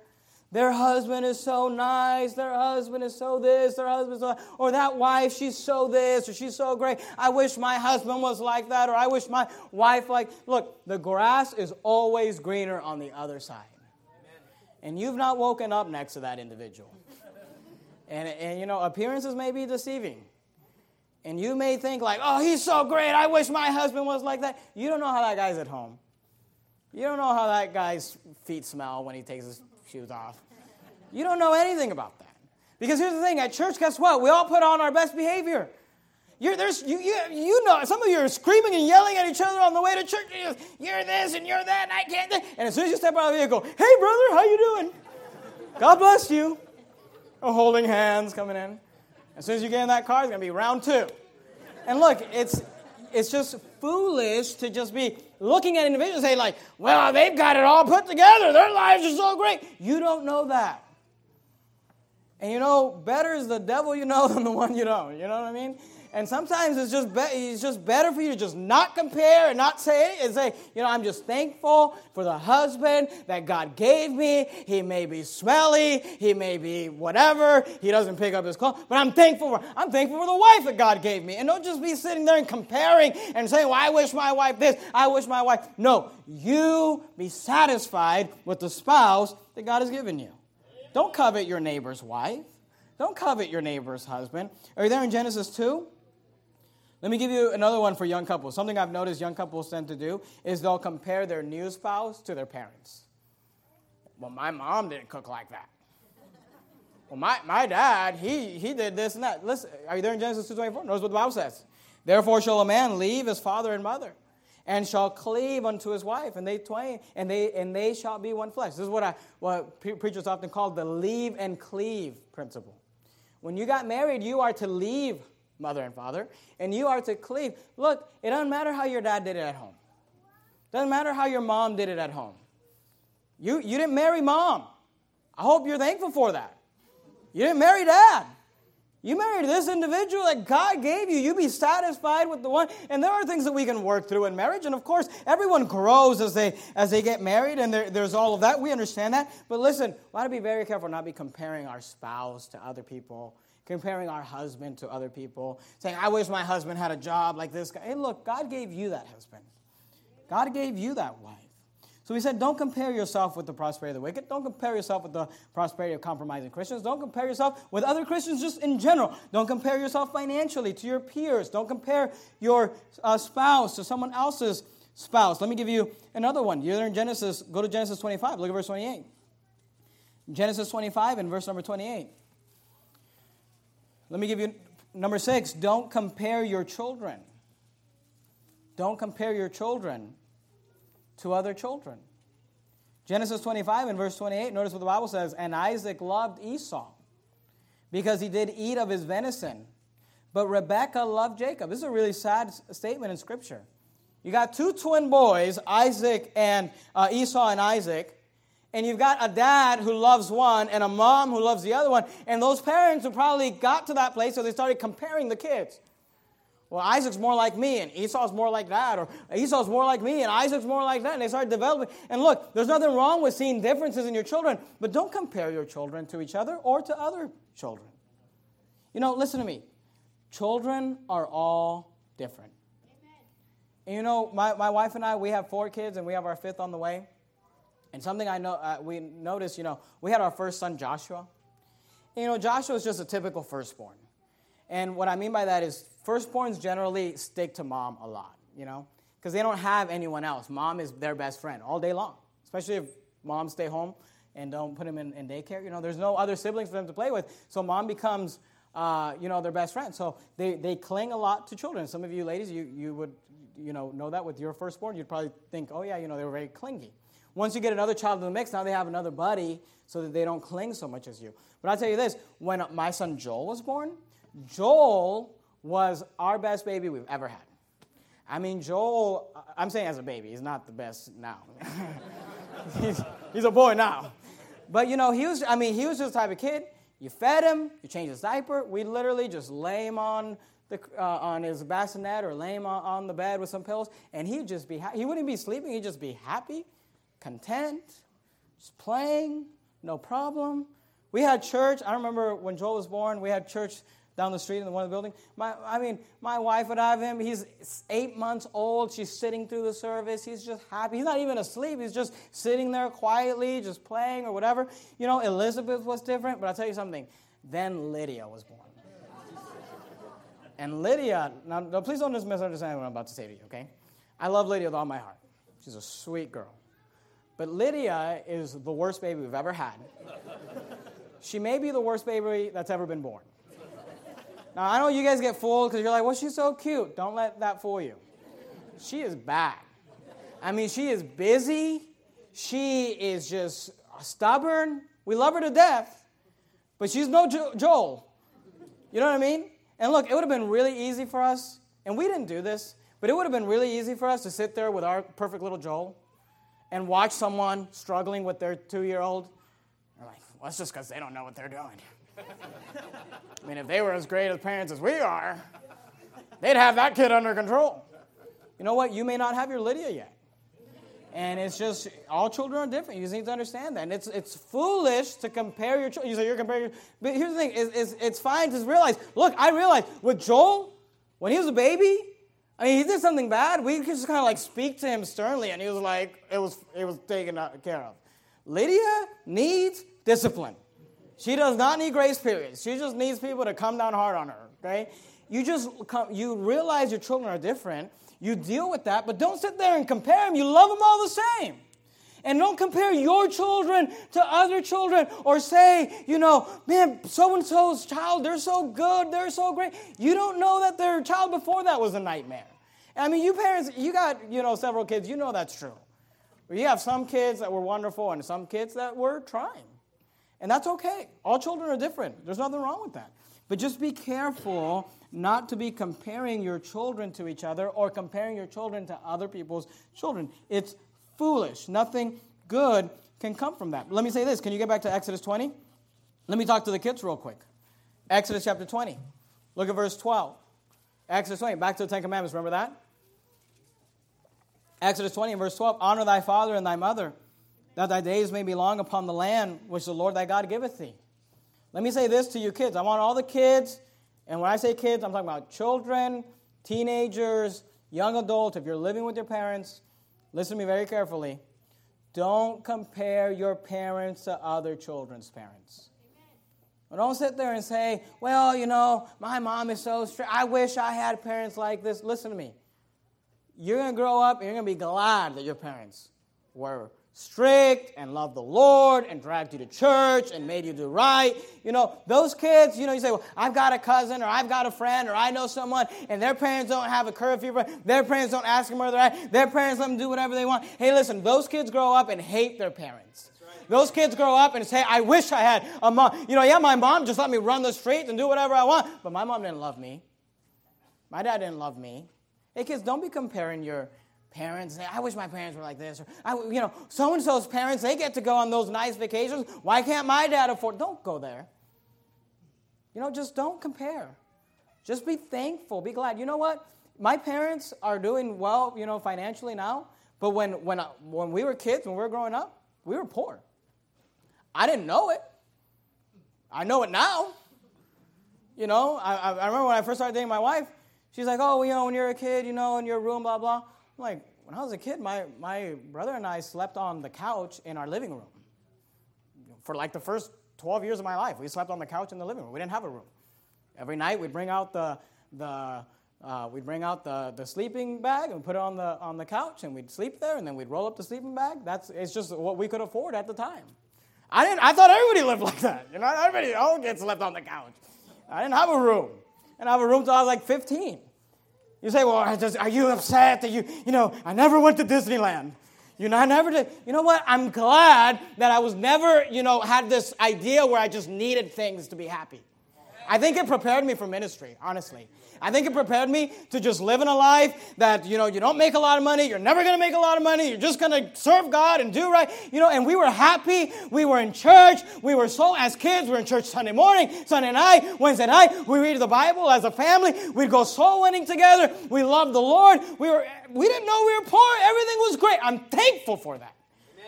Their husband is so nice. Their husband is so this. Their husband is so, or that wife, she's so this, or she's so great. I wish my husband was like that, or I wish my wife like. Look, the grass is always greener on the other side. And you've not woken up next to that individual. And, and you know, appearances may be deceiving. And you may think like, oh, he's so great. I wish my husband was like that. You don't know how that guy's at home. You don't know how that guy's feet smell when he takes his shoes off. You don't know anything about that. Because here's the thing at church, guess what? We all put on our best behavior. You're, there's, you, you, you know, some of you are screaming and yelling at each other on the way to church. You're this and you're that, and I can't. And as soon as you step out of the vehicle, hey, brother, how you doing? God bless you. Or holding hands coming in. As soon as you get in that car, it's going to be round two. And look, it's, it's just foolish to just be looking at individuals and say, like, well, they've got it all put together. Their lives are so great. You don't know that. And you know, better is the devil you know than the one you don't. You know what I mean? And sometimes it's just, be- it's just better for you to just not compare and not say and say, you know, I'm just thankful for the husband that God gave me. He may be smelly, he may be whatever, he doesn't pick up his clothes, but I'm thankful for I'm thankful for the wife that God gave me. And don't just be sitting there and comparing and saying, well, I wish my wife this, I wish my wife. No, you be satisfied with the spouse that God has given you. Don't covet your neighbor's wife. Don't covet your neighbor's husband. Are you there in Genesis 2? Let me give you another one for young couples. Something I've noticed young couples tend to do is they'll compare their new spouse to their parents. Well, my mom didn't cook like that. Well, my, my dad, he, he did this and that. Listen, are you there in Genesis 2.24? Notice what the Bible says. Therefore shall a man leave his father and mother, and shall cleave unto his wife, and they twain, and they and they shall be one flesh. This is what I what preachers often call the leave and cleave principle. When you got married, you are to leave mother and father, and you are to cleave. Look, it doesn't matter how your dad did it at home. Doesn't matter how your mom did it at home. You, you didn't marry mom. I hope you're thankful for that. You didn't marry dad. You married this individual that God gave you. You be satisfied with the one. And there are things that we can work through in marriage. And of course, everyone grows as they as they get married, and there, there's all of that. We understand that. But listen, we want to be very careful not be comparing our spouse to other people comparing our husband to other people, saying, I wish my husband had a job like this guy. Hey, look, God gave you that husband. God gave you that wife. So he said, don't compare yourself with the prosperity of the wicked. Don't compare yourself with the prosperity of compromising Christians. Don't compare yourself with other Christians just in general. Don't compare yourself financially to your peers. Don't compare your uh, spouse to someone else's spouse. Let me give you another one. You're in Genesis. Go to Genesis 25. Look at verse 28. Genesis 25 and verse number 28. Let me give you number six don't compare your children. Don't compare your children to other children. Genesis 25 and verse 28, notice what the Bible says And Isaac loved Esau because he did eat of his venison, but Rebekah loved Jacob. This is a really sad statement in Scripture. You got two twin boys, Isaac and uh, Esau and Isaac, and you've got a dad who loves one and a mom who loves the other one, and those parents who probably got to that place so they started comparing the kids. Well, Isaac's more like me, and Esau's more like that, or Esau's more like me, and Isaac's more like that, and they started developing. And look, there's nothing wrong with seeing differences in your children, but don't compare your children to each other or to other children. You know, listen to me. Children are all different. And you know, my, my wife and I, we have four kids, and we have our fifth on the way. And something I know uh, we noticed, you know, we had our first son Joshua. And, you know, Joshua is just a typical firstborn. And what I mean by that is firstborns generally stick to mom a lot, you know, because they don't have anyone else. Mom is their best friend all day long, especially if moms stay home and don't put them in, in daycare. You know, there's no other siblings for them to play with. So mom becomes, uh, you know, their best friend. So they, they cling a lot to children. Some of you ladies, you, you would, you know, know that with your firstborn. You'd probably think, oh, yeah, you know, they were very clingy. Once you get another child in the mix, now they have another buddy so that they don't cling so much as you. But I'll tell you this when my son Joel was born, Joel was our best baby we've ever had. I mean, Joel, I'm saying as a baby, he's not the best now. he's, he's a boy now. But you know, he was, I mean, he was just the type of kid. You fed him, you changed his diaper. We literally just lay him on the, uh, on his bassinet or lay him on, on, the bed with some pillows, and he'd just be, ha- he wouldn't be sleeping, he'd just be happy, content, just playing, no problem. We had church. I remember when Joel was born, we had church down the street in the one of the building. My, I mean, my wife would have him. He's eight months old. She's sitting through the service. He's just happy. He's not even asleep. He's just sitting there quietly, just playing or whatever. You know, Elizabeth was different, but I'll tell you something. Then Lydia was born. and Lydia, now, now please don't just misunderstand what I'm about to say to you, okay? I love Lydia with all my heart. She's a sweet girl. But Lydia is the worst baby we've ever had. she may be the worst baby that's ever been born. Now, I know you guys get fooled because you're like, well, she's so cute. Don't let that fool you. She is bad. I mean, she is busy. She is just stubborn. We love her to death, but she's no jo- Joel. You know what I mean? And look, it would have been really easy for us, and we didn't do this, but it would have been really easy for us to sit there with our perfect little Joel and watch someone struggling with their two year old. We're like, well, that's just because they don't know what they're doing. I mean, if they were as great as parents as we are, they'd have that kid under control. You know what? You may not have your Lydia yet. And it's just, all children are different. You just need to understand that. And it's, it's foolish to compare your children. You say you're comparing, but here's the thing it's, it's, it's fine to realize look, I realized with Joel, when he was a baby, I mean, he did something bad. We could just kind of like speak to him sternly, and he was like, it was, it was taken care of. Lydia needs discipline. She does not need grace periods. She just needs people to come down hard on her, okay? You just come, you realize your children are different. You deal with that, but don't sit there and compare them. You love them all the same. And don't compare your children to other children or say, you know, man, so and so's child, they're so good, they're so great. You don't know that their child before that was a nightmare. I mean, you parents, you got, you know, several kids, you know that's true. You have some kids that were wonderful and some kids that were trying. And that's okay. All children are different. There's nothing wrong with that. But just be careful not to be comparing your children to each other or comparing your children to other people's children. It's foolish. Nothing good can come from that. Let me say this. Can you get back to Exodus 20? Let me talk to the kids real quick. Exodus chapter 20. Look at verse 12. Exodus 20. Back to the Ten Commandments. Remember that? Exodus 20 and verse 12. Honor thy father and thy mother that thy days may be long upon the land which the Lord thy God giveth thee. Let me say this to you kids. I want all the kids, and when I say kids, I'm talking about children, teenagers, young adults. If you're living with your parents, listen to me very carefully. Don't compare your parents to other children's parents. don't sit there and say, well, you know, my mom is so strict. I wish I had parents like this. Listen to me. You're going to grow up and you're going to be glad that your parents were strict and loved the Lord and dragged you to church and made you do right. You know, those kids, you know, you say, well, I've got a cousin or I've got a friend or I know someone and their parents don't have a curfew, their parents don't ask them where they're at, their parents let them do whatever they want. Hey, listen, those kids grow up and hate their parents. Those kids grow up and say, I wish I had a mom. You know, yeah, my mom just let me run the streets and do whatever I want, but my mom didn't love me. My dad didn't love me. Hey, kids, don't be comparing your parents. say, I wish my parents were like this. Or, I, you know, so and so's parents, they get to go on those nice vacations. Why can't my dad afford? Don't go there. You know, just don't compare. Just be thankful. Be glad. You know what? My parents are doing well, you know, financially now. But when, when, uh, when we were kids, when we were growing up, we were poor. I didn't know it. I know it now. You know, I, I remember when I first started dating my wife, she's like, oh, you know, when you're a kid, you know, in your room, blah, blah like, when I was a kid, my, my brother and I slept on the couch in our living room. For like the first 12 years of my life, we slept on the couch in the living room. We didn't have a room. Every night we'd bring out the, the, uh, we'd bring out the, the sleeping bag and put it on the, on the couch and we'd sleep there and then we'd roll up the sleeping bag. That's, it's just what we could afford at the time. I, didn't, I thought everybody lived like that. You know, everybody, all kids slept on the couch. I didn't have a room. And I have a room till I was like 15. You say, well, just, are you upset that you, you know, I never went to Disneyland? You know, I never did. You know what? I'm glad that I was never, you know, had this idea where I just needed things to be happy. I think it prepared me for ministry, honestly. I think it prepared me to just live in a life that, you know, you don't make a lot of money, you're never going to make a lot of money, you're just going to serve God and do right. You know, and we were happy. We were in church. We were so, as kids, we were in church Sunday morning, Sunday night, Wednesday night. We read the Bible as a family. We'd go soul winning together. We loved the Lord. We, were, we didn't know we were poor. Everything was great. I'm thankful for that.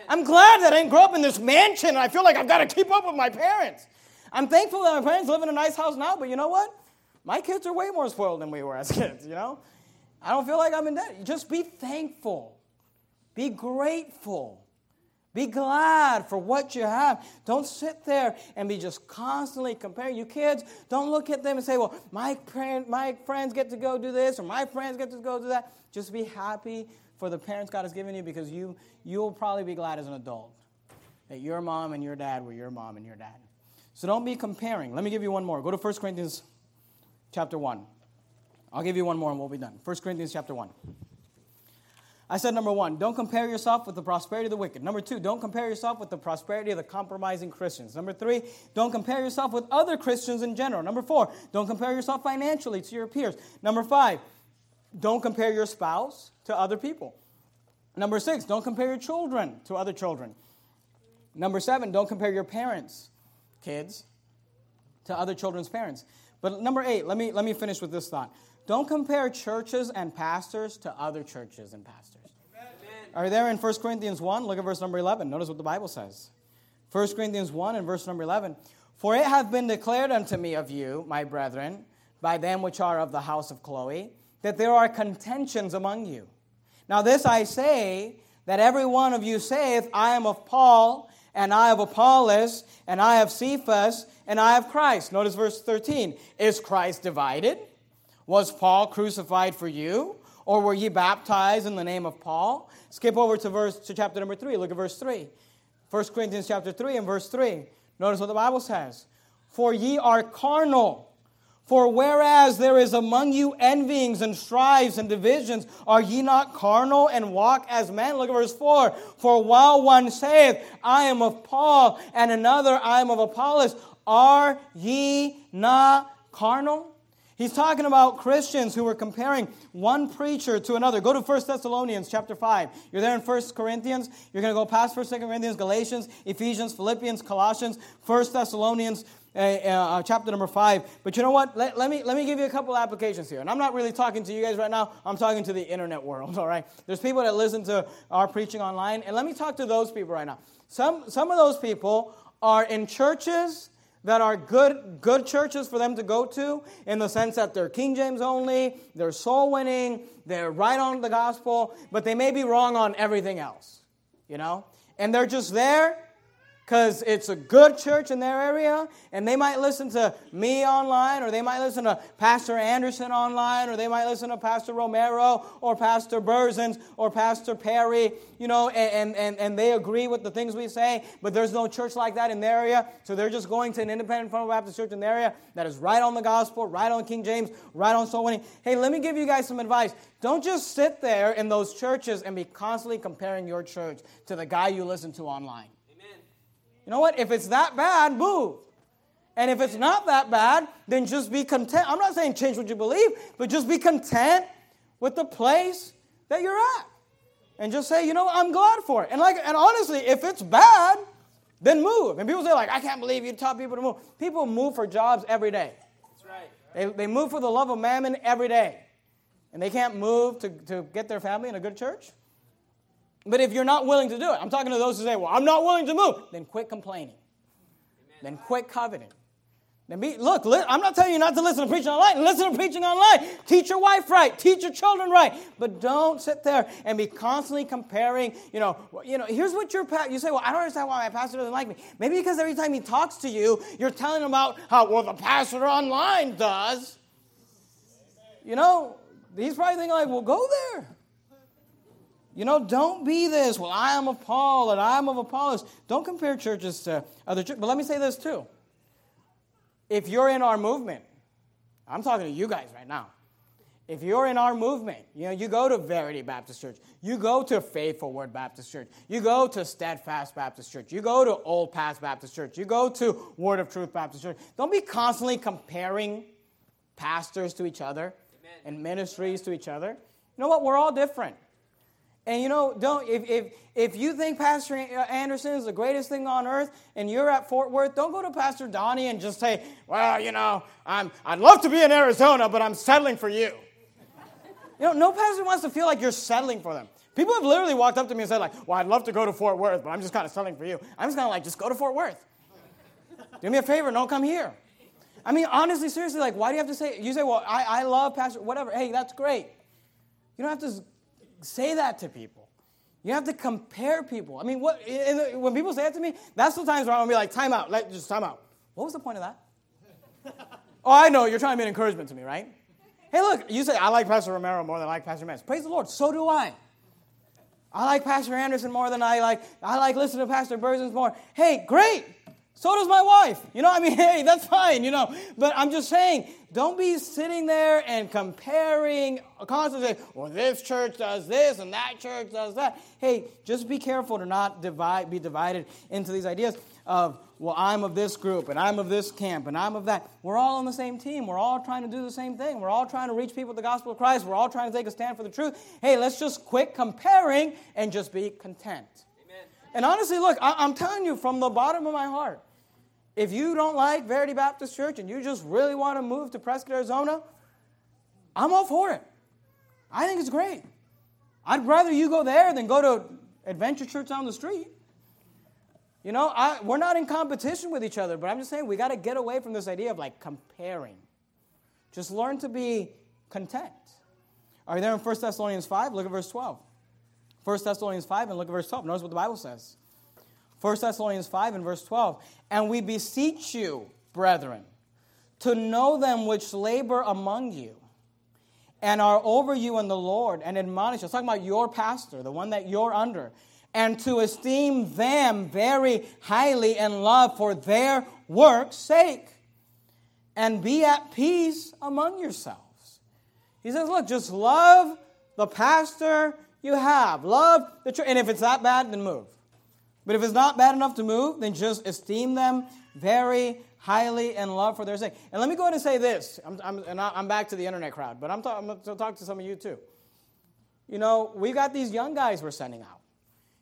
I'm glad that I didn't grow up in this mansion and I feel like I've got to keep up with my parents. I'm thankful that my parents live in a nice house now, but you know what? My kids are way more spoiled than we were as kids, you know? I don't feel like I'm in debt. Just be thankful. Be grateful. Be glad for what you have. Don't sit there and be just constantly comparing. You kids, don't look at them and say, well, my, parent, my friends get to go do this or my friends get to go do that. Just be happy for the parents God has given you because you, you'll probably be glad as an adult that your mom and your dad were your mom and your dad. So don't be comparing. Let me give you one more. Go to 1 Corinthians chapter 1. I'll give you one more and we'll be done. 1 Corinthians chapter 1. I said number one, don't compare yourself with the prosperity of the wicked. Number two, don't compare yourself with the prosperity of the compromising Christians. Number three, don't compare yourself with other Christians in general. Number four, don't compare yourself financially to your peers. Number five, don't compare your spouse to other people. Number six, don't compare your children to other children. Number seven, don't compare your parents kids to other children's parents. But number eight, let me, let me finish with this thought. Don't compare churches and pastors to other churches and pastors. Amen. Are there in 1 Corinthians 1? Look at verse number 11. Notice what the Bible says. 1 Corinthians 1 and verse number 11. For it hath been declared unto me of you, my brethren, by them which are of the house of Chloe, that there are contentions among you. Now this I say, that every one of you saith, I am of Paul, and I have Apollos, and I have Cephas, and I have Christ. Notice verse 13. Is Christ divided? Was Paul crucified for you? Or were ye baptized in the name of Paul? Skip over to verse to chapter number 3. Look at verse 3. 1 Corinthians chapter 3 and verse 3. Notice what the Bible says. For ye are carnal for whereas there is among you envyings and strifes and divisions, are ye not carnal and walk as men? Look at verse 4. For while one saith, I am of Paul, and another, I am of Apollos, are ye not carnal? He's talking about Christians who were comparing one preacher to another. Go to 1 Thessalonians chapter 5. You're there in 1 Corinthians. You're going to go past 1 Corinthians, Galatians, Ephesians, Philippians, Colossians, 1 Thessalonians, uh, uh, chapter number five. But you know what? Let, let, me, let me give you a couple applications here. And I'm not really talking to you guys right now, I'm talking to the internet world, all right? There's people that listen to our preaching online, and let me talk to those people right now. Some, some of those people are in churches that are good, good churches for them to go to in the sense that they're King James only, they're soul winning, they're right on the gospel, but they may be wrong on everything else, you know? And they're just there because it's a good church in their area, and they might listen to me online, or they might listen to Pastor Anderson online, or they might listen to Pastor Romero, or Pastor Burzens, or Pastor Perry, you know, and, and, and they agree with the things we say, but there's no church like that in their area, so they're just going to an independent Fundamental Baptist church in their area that is right on the gospel, right on King James, right on soul winning. Hey, let me give you guys some advice. Don't just sit there in those churches and be constantly comparing your church to the guy you listen to online. You know what? If it's that bad, move. And if it's not that bad, then just be content. I'm not saying change what you believe, but just be content with the place that you're at. And just say, you know, I'm glad for it. And like and honestly, if it's bad, then move. And people say, like, I can't believe you taught people to move. People move for jobs every day. That's right. They, they move for the love of mammon every day. And they can't move to, to get their family in a good church. But if you're not willing to do it, I'm talking to those who say, Well, I'm not willing to move, then quit complaining. Amen. Then quit coveting. Then be, look, li- I'm not telling you not to listen to preaching online. Listen to preaching online. Teach your wife right. Teach your children right. But don't sit there and be constantly comparing. You know, you know. Here's what your. You say, well, I don't understand why my pastor doesn't like me. Maybe because every time he talks to you, you're telling him about how well the pastor online does. You know, he's probably thinking like, well, go there. You know, don't be this. Well, I am of Paul and I'm of Apollos. Don't compare churches to other churches. But let me say this too. If you're in our movement, I'm talking to you guys right now. If you're in our movement, you know, you go to Verity Baptist Church, you go to Faithful Word Baptist Church, you go to Stedfast Baptist Church, you go to Old Path Baptist Church, you go to Word of Truth Baptist Church. Don't be constantly comparing pastors to each other Amen. and ministries to each other. You know what? We're all different. And you know, don't if, if if you think Pastor uh, Anderson is the greatest thing on earth and you're at Fort Worth, don't go to Pastor Donnie and just say, "Well, you know, I'm I'd love to be in Arizona, but I'm settling for you." you know, no pastor wants to feel like you're settling for them. People have literally walked up to me and said, like, well, I'd love to go to Fort Worth, but I'm just kind of settling for you. I'm just kind of like, just go to Fort Worth. Do me a favor, don't come here. I mean, honestly, seriously, like, why do you have to say, you say, well, I, I love Pastor, whatever. Hey, that's great. You don't have to say that to people. You have to compare people. I mean, what, the, when people say that to me, that's the times where I'm gonna be like, time out, let, just time out. What was the point of that? oh, I know, you're trying to be an encouragement to me, right? Hey, look, you say, I like Pastor Romero more than I like Pastor Mans. Praise the Lord, so do I. I like Pastor Anderson more than I like, I like listening to Pastor Burzins more. Hey, great. So does my wife. You know, I mean, hey, that's fine, you know. But I'm just saying, don't be sitting there and comparing constantly, well, this church does this and that church does that. Hey, just be careful to not divide, be divided into these ideas of, well, I'm of this group and I'm of this camp and I'm of that. We're all on the same team. We're all trying to do the same thing. We're all trying to reach people with the gospel of Christ. We're all trying to take a stand for the truth. Hey, let's just quit comparing and just be content. Amen. And honestly, look, I- I'm telling you from the bottom of my heart, if you don't like Verity Baptist Church and you just really want to move to Prescott, Arizona, I'm all for it. I think it's great. I'd rather you go there than go to Adventure Church down the street. You know, I, we're not in competition with each other, but I'm just saying we got to get away from this idea of like comparing. Just learn to be content. Are you there in 1 Thessalonians 5? Look at verse 12. 1 Thessalonians 5 and look at verse 12. Notice what the Bible says. 1 Thessalonians 5 and verse 12. And we beseech you, brethren, to know them which labor among you and are over you in the Lord and admonish us. Talking about your pastor, the one that you're under, and to esteem them very highly in love for their work's sake, and be at peace among yourselves. He says, Look, just love the pastor you have, love the church, and if it's that bad, then move. But if it's not bad enough to move, then just esteem them very highly and love for their sake. And let me go ahead and say this. I'm, I'm, and I'm back to the internet crowd, but I'm, talk, I'm going to talk to some of you too. You know, we got these young guys we're sending out.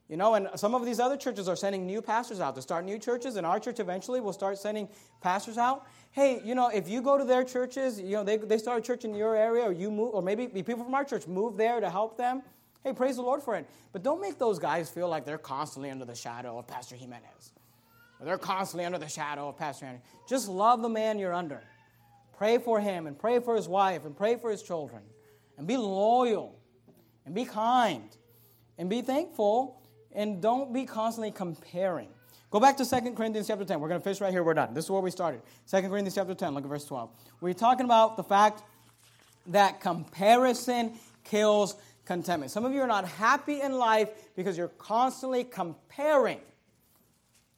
You know, and some of these other churches are sending new pastors out to start new churches, and our church eventually will start sending pastors out. Hey, you know, if you go to their churches, you know, they, they start a church in your area, or you move, or maybe people from our church move there to help them. Hey, praise the Lord for it. But don't make those guys feel like they're constantly under the shadow of Pastor Jimenez. Or they're constantly under the shadow of Pastor Andrew. Just love the man you're under. Pray for him and pray for his wife and pray for his children. And be loyal and be kind and be thankful and don't be constantly comparing. Go back to 2 Corinthians chapter 10. We're going to finish right here. We're done. This is where we started. 2 Corinthians chapter 10, look at verse 12. We're talking about the fact that comparison kills contentment. Some of you are not happy in life because you're constantly comparing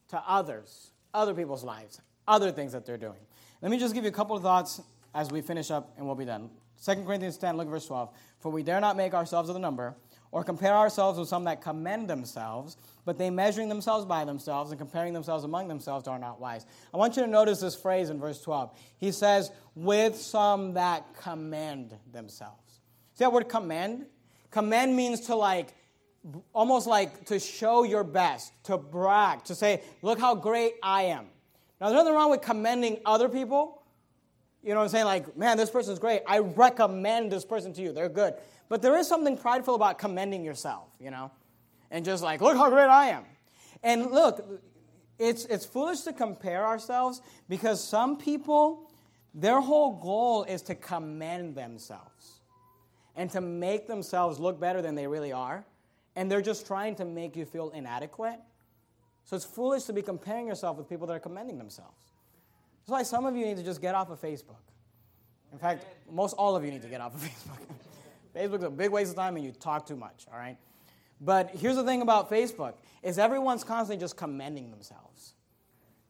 to others, other people's lives, other things that they're doing. Let me just give you a couple of thoughts as we finish up and we'll be done. 2 Corinthians 10, look at verse 12. For we dare not make ourselves of the number or compare ourselves with some that commend themselves, but they measuring themselves by themselves and comparing themselves among themselves are not wise. I want you to notice this phrase in verse 12. He says, with some that commend themselves. See that word commend? Commend means to like, almost like to show your best, to brag, to say, look how great I am. Now, there's nothing wrong with commending other people. You know what I'm saying? Like, man, this person's great. I recommend this person to you. They're good. But there is something prideful about commending yourself, you know? And just like, look how great I am. And look, it's, it's foolish to compare ourselves because some people, their whole goal is to commend themselves and to make themselves look better than they really are. And they're just trying to make you feel inadequate. So it's foolish to be comparing yourself with people that are commending themselves. That's why some of you need to just get off of Facebook. In fact, most all of you need to get off of Facebook. Facebook's a big waste of time and you talk too much, all right? But here's the thing about Facebook is everyone's constantly just commending themselves.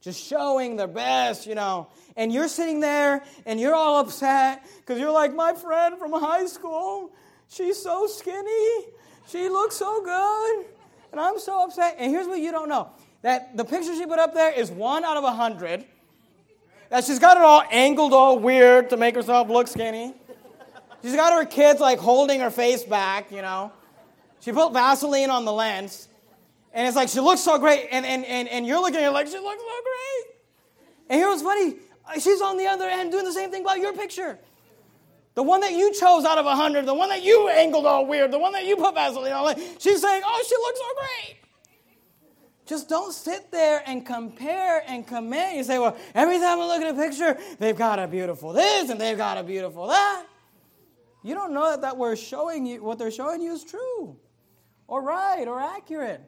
Just showing their best, you know. And you're sitting there and you're all upset because you're like, my friend from high school, she's so skinny. She looks so good. And I'm so upset. And here's what you don't know that the picture she put up there is one out of a hundred. That she's got it all angled all weird to make herself look skinny. She's got her kids like holding her face back, you know. She put Vaseline on the lens. And it's like she looks so great. And, and, and, and you're looking at her like she looks so great. And here's what's funny. She's on the other end doing the same thing about your picture. The one that you chose out of a hundred, the one that you angled all weird, the one that you put Vaseline on, she's saying, oh, she looks so great. Just don't sit there and compare and comment. You say, well, every time I look at a picture, they've got a beautiful this and they've got a beautiful that. You don't know that, that we're showing you what they're showing you is true or right or accurate.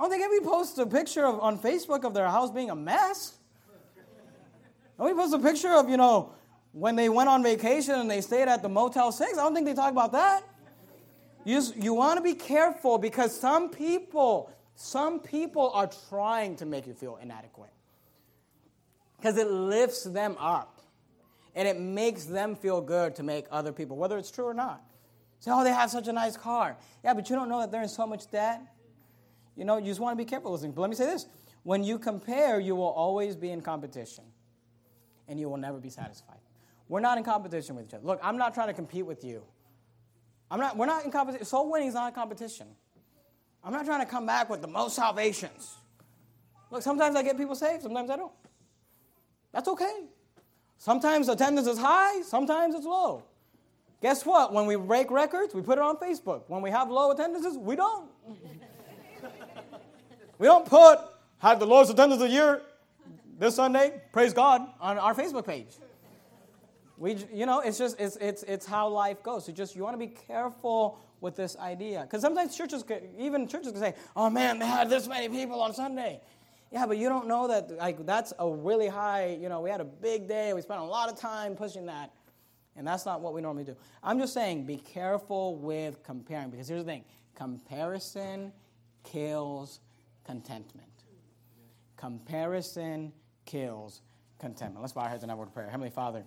I don't think anybody posts a picture of, on Facebook of their house being a mess. Nobody posts a picture of, you know, when they went on vacation and they stayed at the Motel 6. I don't think they talk about that. You, just, you want to be careful because some people, some people are trying to make you feel inadequate because it lifts them up and it makes them feel good to make other people, whether it's true or not. Say, oh, they have such a nice car. Yeah, but you don't know that they're in so much debt. You know, you just want to be careful things. But let me say this when you compare, you will always be in competition and you will never be satisfied. We're not in competition with each other. Look, I'm not trying to compete with you. I'm not, we're not in competition. Soul winning is not a competition. I'm not trying to come back with the most salvations. Look, sometimes I get people saved, sometimes I don't. That's okay. Sometimes attendance is high, sometimes it's low. Guess what? When we break records, we put it on Facebook. When we have low attendances, we don't. We don't put, have the lowest attendance of the year this Sunday, praise God, on our Facebook page. We, you know, it's just, it's, it's, it's how life goes. So just, you want to be careful with this idea. Because sometimes churches, even churches can say, oh man, they had this many people on Sunday. Yeah, but you don't know that, like, that's a really high, you know, we had a big day, we spent a lot of time pushing that. And that's not what we normally do. I'm just saying, be careful with comparing, because here's the thing comparison kills contentment. Comparison kills contentment. Let's bow our heads have a word of prayer. Heavenly Father,